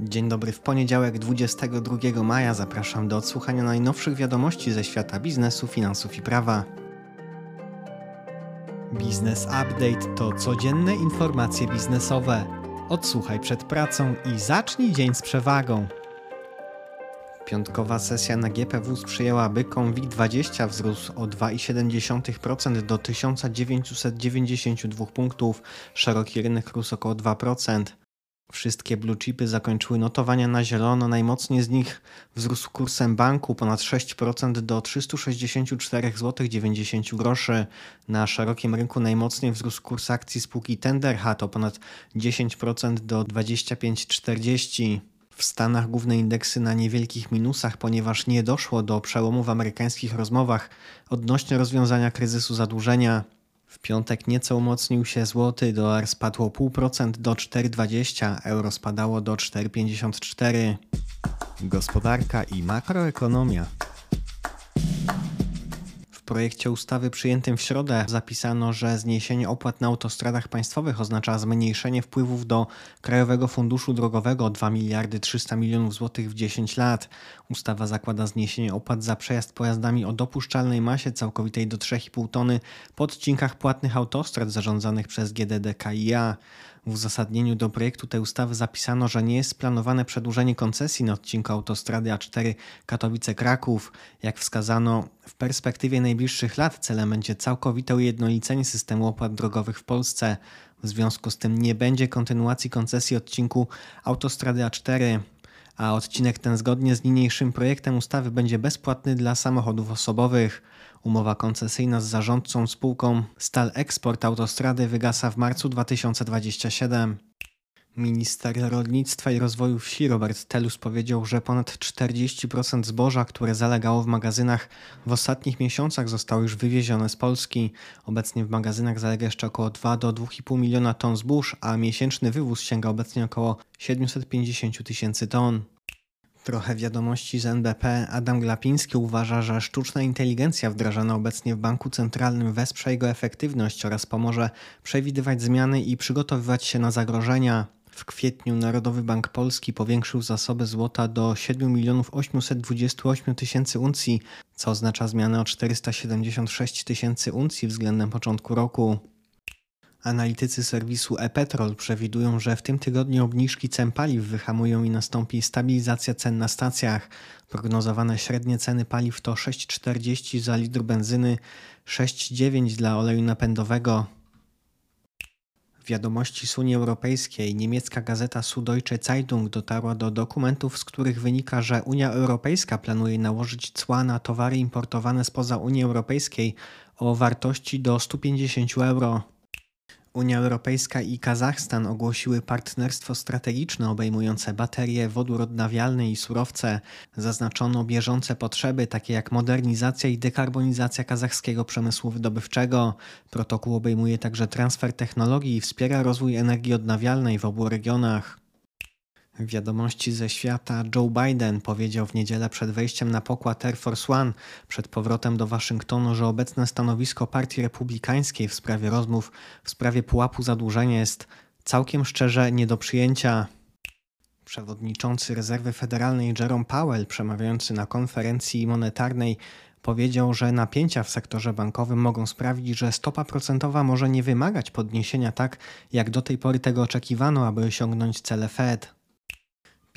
Dzień dobry, w poniedziałek 22 maja zapraszam do odsłuchania najnowszych wiadomości ze świata biznesu, finansów i prawa. Biznes Update to codzienne informacje biznesowe. Odsłuchaj przed pracą i zacznij dzień z przewagą. Piątkowa sesja na GPW sprzyjała bykom WIG20 wzrósł o 2,7% do 1992 punktów, szeroki rynek rósł około 2%. Wszystkie blue chipy zakończyły notowania na zielono, najmocniej z nich wzrósł kursem banku ponad 6% do 364,90 zł. Na szerokim rynku najmocniej wzrósł kurs akcji spółki Tenderhat o ponad 10% do 25,40. W Stanach główne indeksy na niewielkich minusach, ponieważ nie doszło do przełomu w amerykańskich rozmowach odnośnie rozwiązania kryzysu zadłużenia. W piątek nieco umocnił się złoty, dolar spadł o 0,5% do 4,20, euro spadało do 4,54. Gospodarka i makroekonomia projekcie ustawy przyjętym w środę zapisano, że zniesienie opłat na autostradach państwowych oznacza zmniejszenie wpływów do Krajowego Funduszu Drogowego o 2 miliardy 300 milionów złotych w 10 lat. Ustawa zakłada zniesienie opłat za przejazd pojazdami o dopuszczalnej masie całkowitej do 3,5 tony po odcinkach płatnych autostrad zarządzanych przez GDDKiA. W uzasadnieniu do projektu tej ustawy zapisano, że nie jest planowane przedłużenie koncesji na odcinku autostrady A4 Katowice-Kraków. Jak wskazano, w perspektywie najbliższych lat celem będzie całkowite ujednolicenie systemu opłat drogowych w Polsce. W związku z tym nie będzie kontynuacji koncesji odcinku autostrady A4 a odcinek ten zgodnie z niniejszym projektem ustawy będzie bezpłatny dla samochodów osobowych. Umowa koncesyjna z zarządcą spółką Stal Export Autostrady wygasa w marcu 2027. Minister Rolnictwa i Rozwoju Wsi Robert Telus powiedział, że ponad 40% zboża, które zalegało w magazynach w ostatnich miesiącach zostało już wywiezione z Polski. Obecnie w magazynach zalega jeszcze około 2 do 2,5 miliona ton zbóż, a miesięczny wywóz sięga obecnie około 750 tysięcy ton. Trochę wiadomości z NBP. Adam Glapiński uważa, że sztuczna inteligencja wdrażana obecnie w banku centralnym wesprze jego efektywność oraz pomoże przewidywać zmiany i przygotowywać się na zagrożenia. W kwietniu Narodowy Bank Polski powiększył zasoby złota do 7 milionów 828 tysięcy uncji, co oznacza zmianę o 476 tysięcy uncji względem początku roku. Analitycy serwisu ePetrol przewidują, że w tym tygodniu obniżki cen paliw wyhamują i nastąpi stabilizacja cen na stacjach. Prognozowane średnie ceny paliw to 6,40 za litr benzyny, 6,9 dla oleju napędowego. Wiadomości z Unii Europejskiej niemiecka gazeta Süddeutsche Zeitung dotarła do dokumentów, z których wynika, że Unia Europejska planuje nałożyć cła na towary importowane spoza Unii Europejskiej o wartości do 150 euro. Unia Europejska i Kazachstan ogłosiły partnerstwo strategiczne obejmujące baterie, wodór odnawialny i surowce. Zaznaczono bieżące potrzeby takie jak modernizacja i dekarbonizacja kazachskiego przemysłu wydobywczego. Protokół obejmuje także transfer technologii i wspiera rozwój energii odnawialnej w obu regionach. Wiadomości ze świata Joe Biden powiedział w niedzielę przed wejściem na pokład Air Force One przed powrotem do Waszyngtonu, że obecne stanowisko Partii Republikańskiej w sprawie rozmów w sprawie pułapu zadłużenia jest całkiem szczerze nie do przyjęcia. Przewodniczący Rezerwy Federalnej Jerome Powell, przemawiający na konferencji monetarnej, powiedział, że napięcia w sektorze bankowym mogą sprawić, że stopa procentowa może nie wymagać podniesienia tak, jak do tej pory tego oczekiwano, aby osiągnąć cele Fed.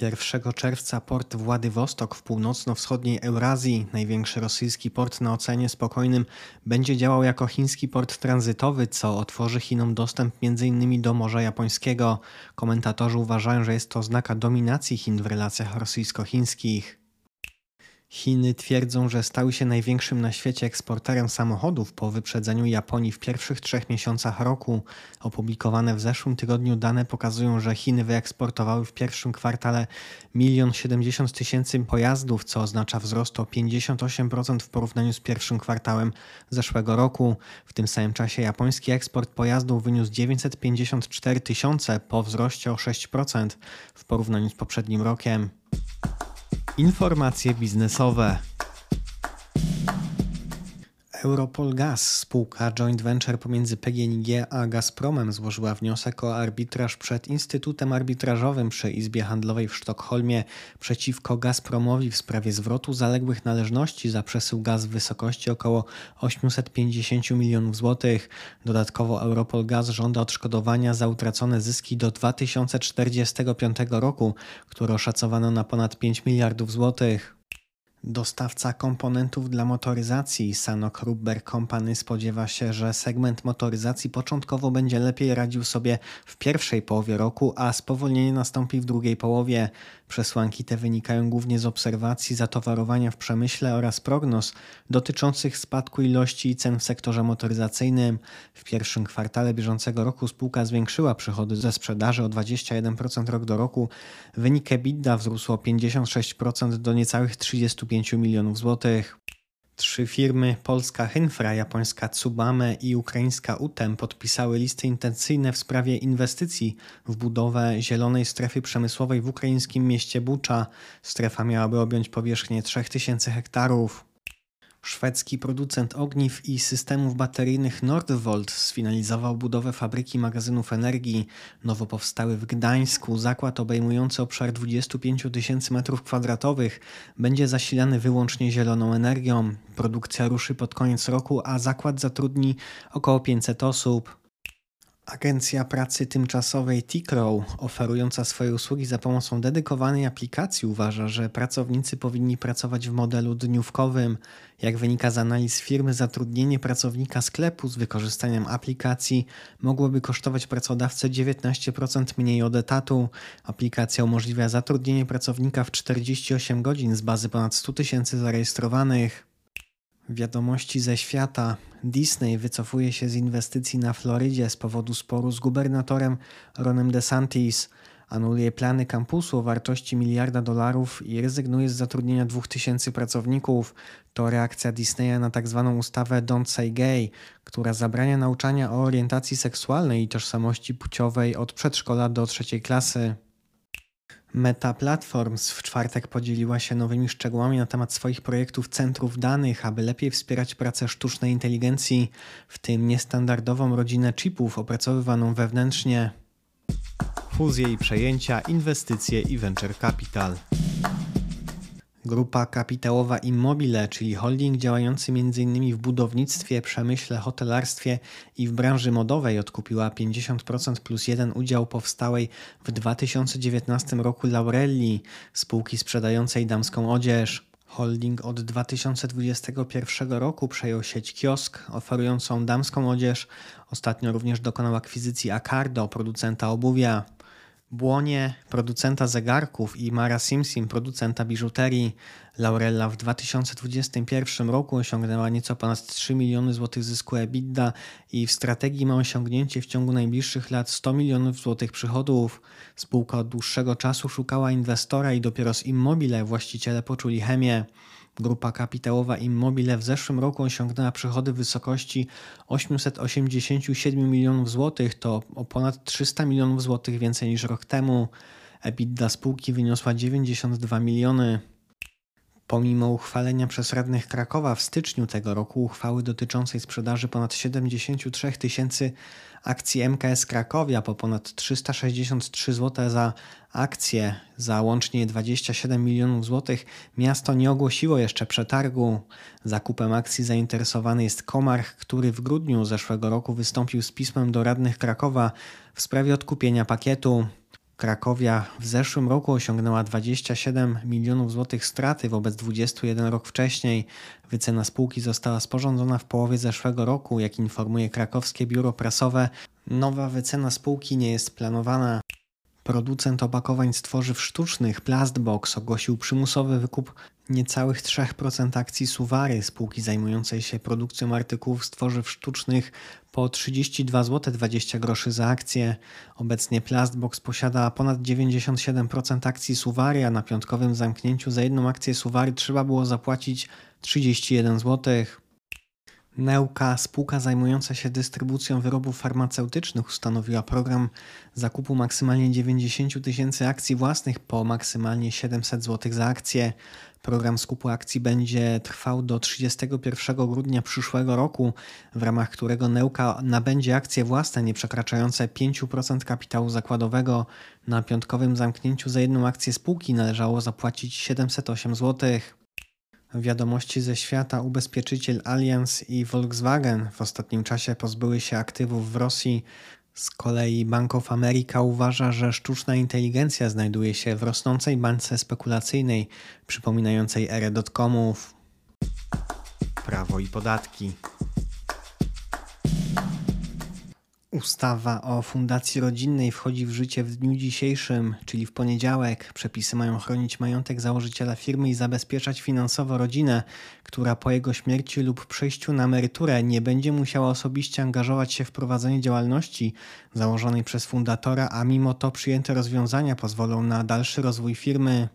1 czerwca port Władywostok w północno-wschodniej Eurazji, największy rosyjski port na Oceanie Spokojnym, będzie działał jako chiński port tranzytowy, co otworzy Chinom dostęp m.in. do Morza Japońskiego. Komentatorzy uważają, że jest to oznaka dominacji Chin w relacjach rosyjsko-chińskich. Chiny twierdzą, że stały się największym na świecie eksporterem samochodów po wyprzedzeniu Japonii w pierwszych trzech miesiącach roku. Opublikowane w zeszłym tygodniu dane pokazują, że Chiny wyeksportowały w pierwszym kwartale 1 70 tysięcy pojazdów, co oznacza wzrost o 58% w porównaniu z pierwszym kwartałem zeszłego roku. W tym samym czasie japoński eksport pojazdów wyniósł 954 tysiące po wzroście o 6% w porównaniu z poprzednim rokiem. Informacje biznesowe. Europol Gas, spółka joint venture pomiędzy PGNiG a Gazpromem, złożyła wniosek o arbitraż przed Instytutem Arbitrażowym przy Izbie Handlowej w Sztokholmie przeciwko Gazpromowi w sprawie zwrotu zaległych należności za przesył gaz w wysokości około 850 milionów złotych. Dodatkowo Europol Gaz żąda odszkodowania za utracone zyski do 2045 roku, które oszacowano na ponad 5 miliardów złotych. Dostawca komponentów dla motoryzacji Sanok Rubber Company spodziewa się, że segment motoryzacji początkowo będzie lepiej radził sobie w pierwszej połowie roku, a spowolnienie nastąpi w drugiej połowie. Przesłanki te wynikają głównie z obserwacji zatowarowania w przemyśle oraz prognoz dotyczących spadku ilości i cen w sektorze motoryzacyjnym. W pierwszym kwartale bieżącego roku spółka zwiększyła przychody ze sprzedaży o 21% rok do roku. Wynik EBITDA wzrósł o 56% do niecałych 35 milionów złotych. Trzy firmy, polska Hynfra, japońska Tsubame i ukraińska UTEM podpisały listy intencyjne w sprawie inwestycji w budowę zielonej strefy przemysłowej w ukraińskim mieście Bucza. Strefa miałaby objąć powierzchnię 3000 hektarów. Szwedzki producent ogniw i systemów bateryjnych Nordvolt sfinalizował budowę fabryki magazynów energii. Nowo powstały w Gdańsku zakład obejmujący obszar 25 tysięcy m2 będzie zasilany wyłącznie zieloną energią. Produkcja ruszy pod koniec roku, a zakład zatrudni około 500 osób. Agencja pracy tymczasowej Tikrow, oferująca swoje usługi za pomocą dedykowanej aplikacji, uważa, że pracownicy powinni pracować w modelu dniówkowym. Jak wynika z analiz firmy, zatrudnienie pracownika sklepu z wykorzystaniem aplikacji mogłoby kosztować pracodawcę 19% mniej od etatu. Aplikacja umożliwia zatrudnienie pracownika w 48 godzin z bazy ponad 100 tysięcy zarejestrowanych. Wiadomości ze świata. Disney wycofuje się z inwestycji na Florydzie z powodu sporu z gubernatorem Ronem DeSantis. Anuluje plany kampusu o wartości miliarda dolarów i rezygnuje z zatrudnienia 2000 pracowników. To reakcja Disneya na tzw. Tak ustawę Don't Say Gay, która zabrania nauczania o orientacji seksualnej i tożsamości płciowej od przedszkola do trzeciej klasy. Meta Platforms w czwartek podzieliła się nowymi szczegółami na temat swoich projektów centrów danych, aby lepiej wspierać pracę sztucznej inteligencji, w tym niestandardową rodzinę chipów opracowywaną wewnętrznie. Fuzje i przejęcia, inwestycje i venture capital. Grupa kapitałowa Immobile, czyli holding działający m.in. w budownictwie, przemyśle, hotelarstwie i w branży modowej odkupiła 50% plus jeden udział powstałej w 2019 roku Laurelli, spółki sprzedającej damską odzież. Holding od 2021 roku przejął sieć kiosk oferującą damską odzież. Ostatnio również dokonał akwizycji Acardo, producenta obuwia. Błonie, producenta zegarków i Mara Simsim, producenta biżuterii. Laurella w 2021 roku osiągnęła nieco ponad 3 miliony złotych zysku EBITDA i w strategii ma osiągnięcie w ciągu najbliższych lat 100 milionów złotych przychodów. Spółka od dłuższego czasu szukała inwestora i dopiero z Immobile właściciele poczuli chemię. Grupa kapitałowa Immobile w zeszłym roku osiągnęła przychody w wysokości 887 milionów złotych, to o ponad 300 milionów złotych więcej niż rok temu. EBITDA spółki wyniosła 92 miliony. Pomimo uchwalenia przez radnych Krakowa w styczniu tego roku uchwały dotyczącej sprzedaży ponad 73 tysięcy akcji MKS Krakowia po ponad 363 zł za akcję za łącznie 27 milionów złotych, miasto nie ogłosiło jeszcze przetargu. Zakupem akcji zainteresowany jest Komarch, który w grudniu zeszłego roku wystąpił z pismem do radnych Krakowa w sprawie odkupienia pakietu. Krakowia w zeszłym roku osiągnęła 27 milionów złotych straty wobec 21 rok wcześniej. Wycena spółki została sporządzona w połowie zeszłego roku. Jak informuje krakowskie biuro prasowe, nowa wycena spółki nie jest planowana. Producent opakowań z tworzyw sztucznych Plastbox ogłosił przymusowy wykup niecałych 3% akcji Suwary, spółki zajmującej się produkcją artykułów z tworzyw sztucznych po 32 zł 20 groszy za akcję. Obecnie Plastbox posiada ponad 97% akcji Suwary, a na piątkowym zamknięciu za jedną akcję Suwary trzeba było zapłacić 31 zł. Neuka, spółka zajmująca się dystrybucją wyrobów farmaceutycznych, ustanowiła program zakupu maksymalnie 90 tysięcy akcji własnych po maksymalnie 700 zł za akcję. Program skupu akcji będzie trwał do 31 grudnia przyszłego roku, w ramach którego Neuka nabędzie akcje własne nie przekraczające 5% kapitału zakładowego. Na piątkowym zamknięciu za jedną akcję spółki należało zapłacić 708 zł. Wiadomości ze świata ubezpieczyciel Allianz i Volkswagen w ostatnim czasie pozbyły się aktywów w Rosji. Z kolei Bank of America uważa, że sztuczna inteligencja znajduje się w rosnącej bańce spekulacyjnej przypominającej erę dotcomów. Prawo i podatki. Ustawa o Fundacji Rodzinnej wchodzi w życie w dniu dzisiejszym, czyli w poniedziałek. Przepisy mają chronić majątek założyciela firmy i zabezpieczać finansowo rodzinę, która po jego śmierci lub przejściu na emeryturę nie będzie musiała osobiście angażować się w prowadzenie działalności założonej przez fundatora, a mimo to przyjęte rozwiązania pozwolą na dalszy rozwój firmy.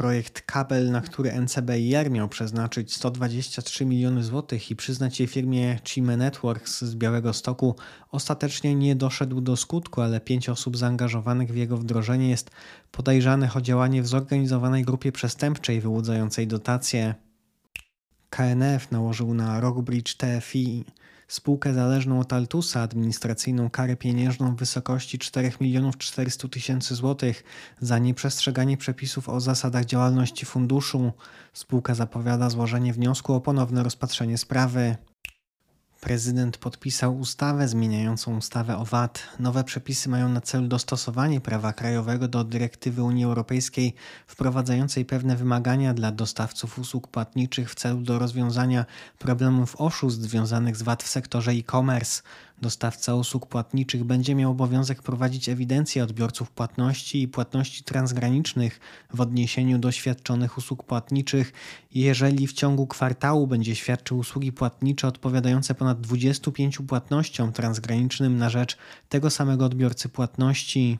Projekt Kabel, na który NCBIR miał przeznaczyć 123 miliony złotych i przyznać je firmie Chime Networks z Białego Stoku, ostatecznie nie doszedł do skutku, ale pięć osób zaangażowanych w jego wdrożenie jest podejrzanych o działanie w zorganizowanej grupie przestępczej wyłudzającej dotacje. KNF nałożył na Rockbridge TFI spółkę zależną od Altusa administracyjną karę pieniężną w wysokości 4 milionów 400 tysięcy złotych za nieprzestrzeganie przepisów o zasadach działalności funduszu. Spółka zapowiada złożenie wniosku o ponowne rozpatrzenie sprawy. Prezydent podpisał ustawę zmieniającą ustawę o VAT. Nowe przepisy mają na celu dostosowanie prawa krajowego do dyrektywy Unii Europejskiej wprowadzającej pewne wymagania dla dostawców usług płatniczych w celu do rozwiązania problemów oszustw związanych z VAT w sektorze e-commerce. Dostawca usług płatniczych będzie miał obowiązek prowadzić ewidencję odbiorców płatności i płatności transgranicznych w odniesieniu do świadczonych usług płatniczych, jeżeli w ciągu kwartału będzie świadczył usługi płatnicze odpowiadające ponad 25 płatnościom transgranicznym na rzecz tego samego odbiorcy płatności.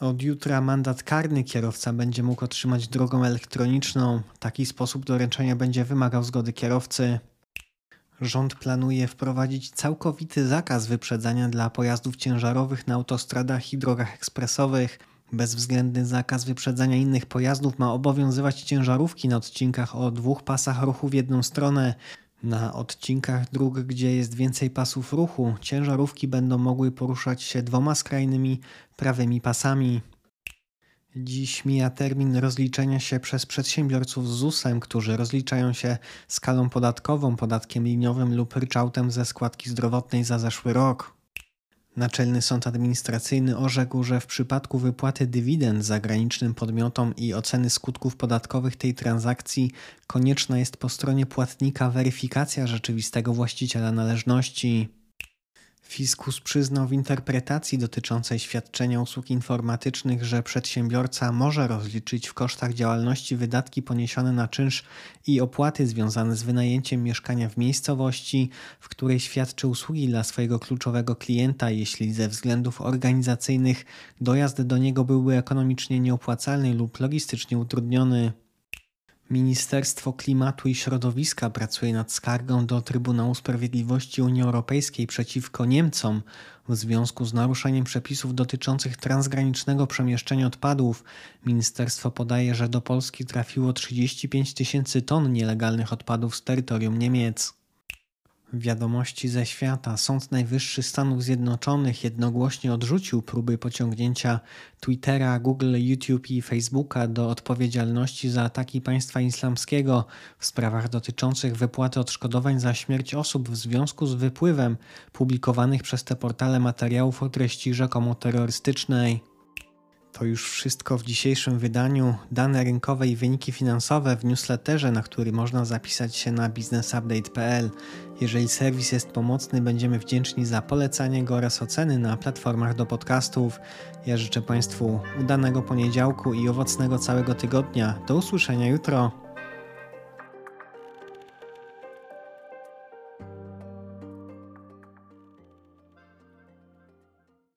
Od jutra mandat karny kierowca będzie mógł otrzymać drogą elektroniczną. Taki sposób doręczenia będzie wymagał zgody kierowcy. Rząd planuje wprowadzić całkowity zakaz wyprzedzania dla pojazdów ciężarowych na autostradach i drogach ekspresowych. Bezwzględny zakaz wyprzedzania innych pojazdów ma obowiązywać ciężarówki na odcinkach o dwóch pasach ruchu w jedną stronę. Na odcinkach dróg, gdzie jest więcej pasów ruchu, ciężarówki będą mogły poruszać się dwoma skrajnymi prawymi pasami. Dziś mija termin rozliczenia się przez przedsiębiorców z ZUS-em, którzy rozliczają się skalą podatkową, podatkiem liniowym lub ryczałtem ze składki zdrowotnej za zeszły rok. Naczelny Sąd Administracyjny orzekł, że w przypadku wypłaty dywidend zagranicznym podmiotom i oceny skutków podatkowych tej transakcji konieczna jest po stronie płatnika weryfikacja rzeczywistego właściciela należności. Fiskus przyznał w interpretacji dotyczącej świadczenia usług informatycznych, że przedsiębiorca może rozliczyć w kosztach działalności wydatki poniesione na czynsz i opłaty związane z wynajęciem mieszkania w miejscowości, w której świadczy usługi dla swojego kluczowego klienta, jeśli ze względów organizacyjnych dojazd do niego byłby ekonomicznie nieopłacalny lub logistycznie utrudniony. Ministerstwo Klimatu i Środowiska pracuje nad skargą do Trybunału Sprawiedliwości Unii Europejskiej przeciwko Niemcom w związku z naruszeniem przepisów dotyczących transgranicznego przemieszczenia odpadów. Ministerstwo podaje, że do Polski trafiło 35 tysięcy ton nielegalnych odpadów z terytorium Niemiec. Wiadomości ze świata. Sąd Najwyższy Stanów Zjednoczonych jednogłośnie odrzucił próby pociągnięcia Twittera, Google, YouTube i Facebooka do odpowiedzialności za ataki państwa islamskiego w sprawach dotyczących wypłaty odszkodowań za śmierć osób w związku z wypływem publikowanych przez te portale materiałów o treści rzekomo terrorystycznej. To już wszystko w dzisiejszym wydaniu. Dane rynkowe i wyniki finansowe w newsletterze, na który można zapisać się na businessupdate.pl. Jeżeli serwis jest pomocny, będziemy wdzięczni za polecanie go oraz oceny na platformach do podcastów. Ja życzę Państwu udanego poniedziałku i owocnego całego tygodnia. Do usłyszenia jutro.